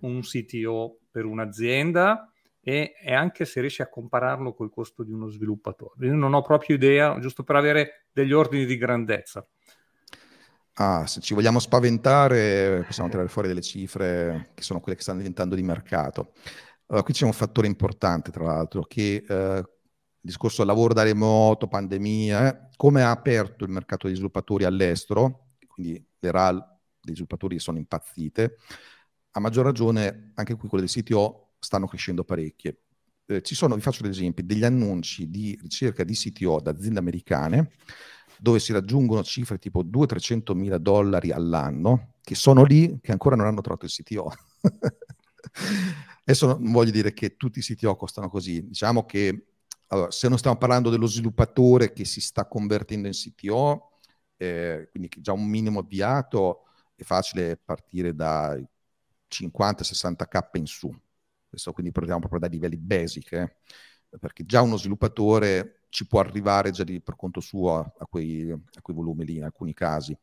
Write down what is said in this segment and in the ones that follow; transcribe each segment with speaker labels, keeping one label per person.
Speaker 1: un CTO per un'azienda e, e, anche se riesci a compararlo col costo di uno sviluppatore? Io non ho proprio idea, giusto per avere degli ordini di grandezza.
Speaker 2: Ah, se ci vogliamo spaventare, possiamo tirare fuori delle cifre che sono quelle che stanno diventando di mercato. Allora, qui c'è un fattore importante, tra l'altro, che eh, il discorso lavoro da remoto, pandemia, eh, come ha aperto il mercato degli sviluppatori all'estero, quindi le RAL dei sviluppatori sono impazzite, a maggior ragione anche qui quelle del CTO stanno crescendo parecchie. Eh, ci sono, vi faccio degli esempi, degli annunci di ricerca di CTO da aziende americane dove si raggiungono cifre tipo 200-300 mila dollari all'anno, che sono lì, che ancora non hanno trovato il CTO. Adesso non voglio dire che tutti i CTO costano così, diciamo che allora, se non stiamo parlando dello sviluppatore che si sta convertendo in CTO, eh, quindi già un minimo avviato, è facile partire dai 50-60k in su. Questo quindi partiamo proprio da livelli basic, eh? perché già uno sviluppatore ci può arrivare già di, per conto suo a, a, quei, a, quei, volumi lì in alcuni casi.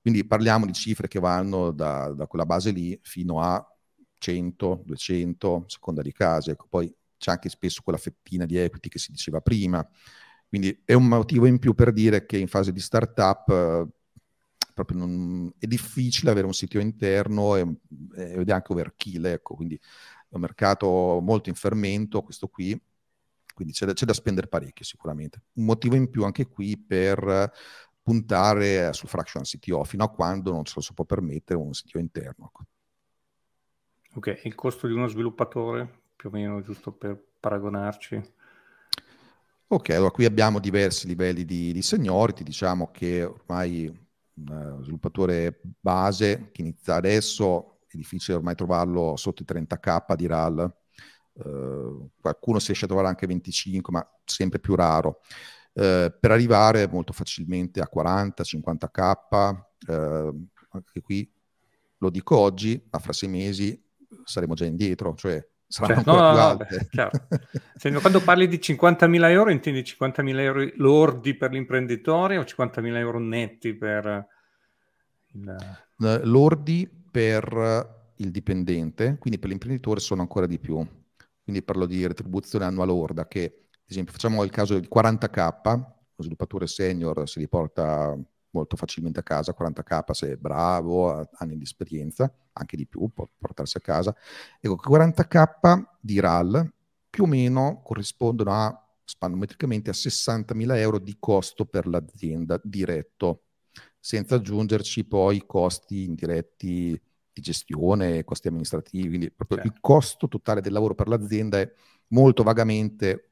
Speaker 2: Quindi parliamo di cifre che vanno da, da quella base lì fino a 100, 200, seconda di casi. Ecco, poi c'è anche spesso quella fettina di equity che si diceva prima. Quindi è un motivo in più per dire che in fase di startup eh, proprio non, è difficile avere un sito interno ed è anche overkill, ecco, quindi è un mercato molto in fermento questo qui, quindi c'è da, c'è da spendere parecchio sicuramente. Un motivo in più anche qui per puntare sul fractional CTO fino a quando non ce lo si può permettere un CTO interno. Ecco.
Speaker 1: Ok, il costo di uno sviluppatore, più o meno, giusto per paragonarci?
Speaker 2: Ok, allora qui abbiamo diversi livelli di, di seniority, diciamo che ormai un sviluppatore base che inizia adesso, è difficile ormai trovarlo sotto i 30k di RAL, uh, qualcuno si riesce a trovare anche 25, ma sempre più raro. Uh, per arrivare molto facilmente a 40, 50k, uh, anche qui lo dico oggi, ma fra sei mesi saremo già indietro, cioè saranno cioè, no, no, no
Speaker 1: beh, quando parli di 50.000 euro intendi 50.000 euro lordi per l'imprenditore o 50.000 euro netti per
Speaker 2: il... lordi per il dipendente quindi per l'imprenditore sono ancora di più. Quindi parlo di retribuzione annuale lorda che ad esempio facciamo il caso del 40k lo sviluppatore senior si riporta molto facilmente a casa, 40k se è bravo, ha anni di esperienza, anche di più, può portarsi a casa. Ecco, 40k di RAL più o meno corrispondono a, spannometricamente, a 60.000 euro di costo per l'azienda diretto, senza aggiungerci poi costi indiretti di gestione, costi amministrativi, quindi proprio certo. il costo totale del lavoro per l'azienda è molto vagamente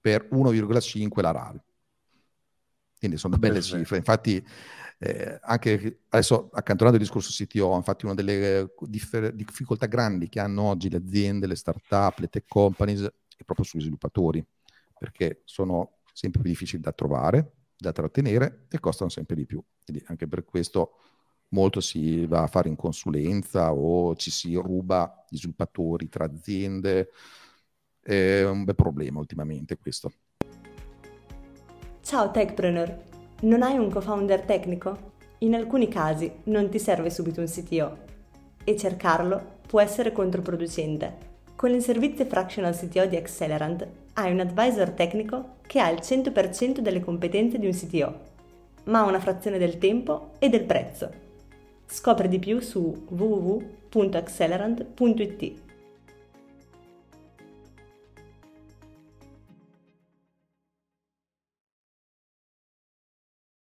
Speaker 2: per 1,5 la RAL. Quindi sono belle cifre. Infatti, eh, anche adesso accantonando il discorso CTO, infatti una delle differ- difficoltà grandi che hanno oggi le aziende, le start-up, le tech companies è proprio sugli sviluppatori, perché sono sempre più difficili da trovare, da trattenere e costano sempre di più. Quindi anche per questo molto si va a fare in consulenza o ci si ruba gli sviluppatori tra aziende. È un bel problema ultimamente questo.
Speaker 3: Ciao Techpreneur! Non hai un co-founder tecnico? In alcuni casi non ti serve subito un CTO e cercarlo può essere controproducente. Con il servizio Fractional CTO di Accelerant hai un advisor tecnico che ha il 100% delle competenze di un CTO, ma ha una frazione del tempo e del prezzo. Scopri di più su www.accelerant.it.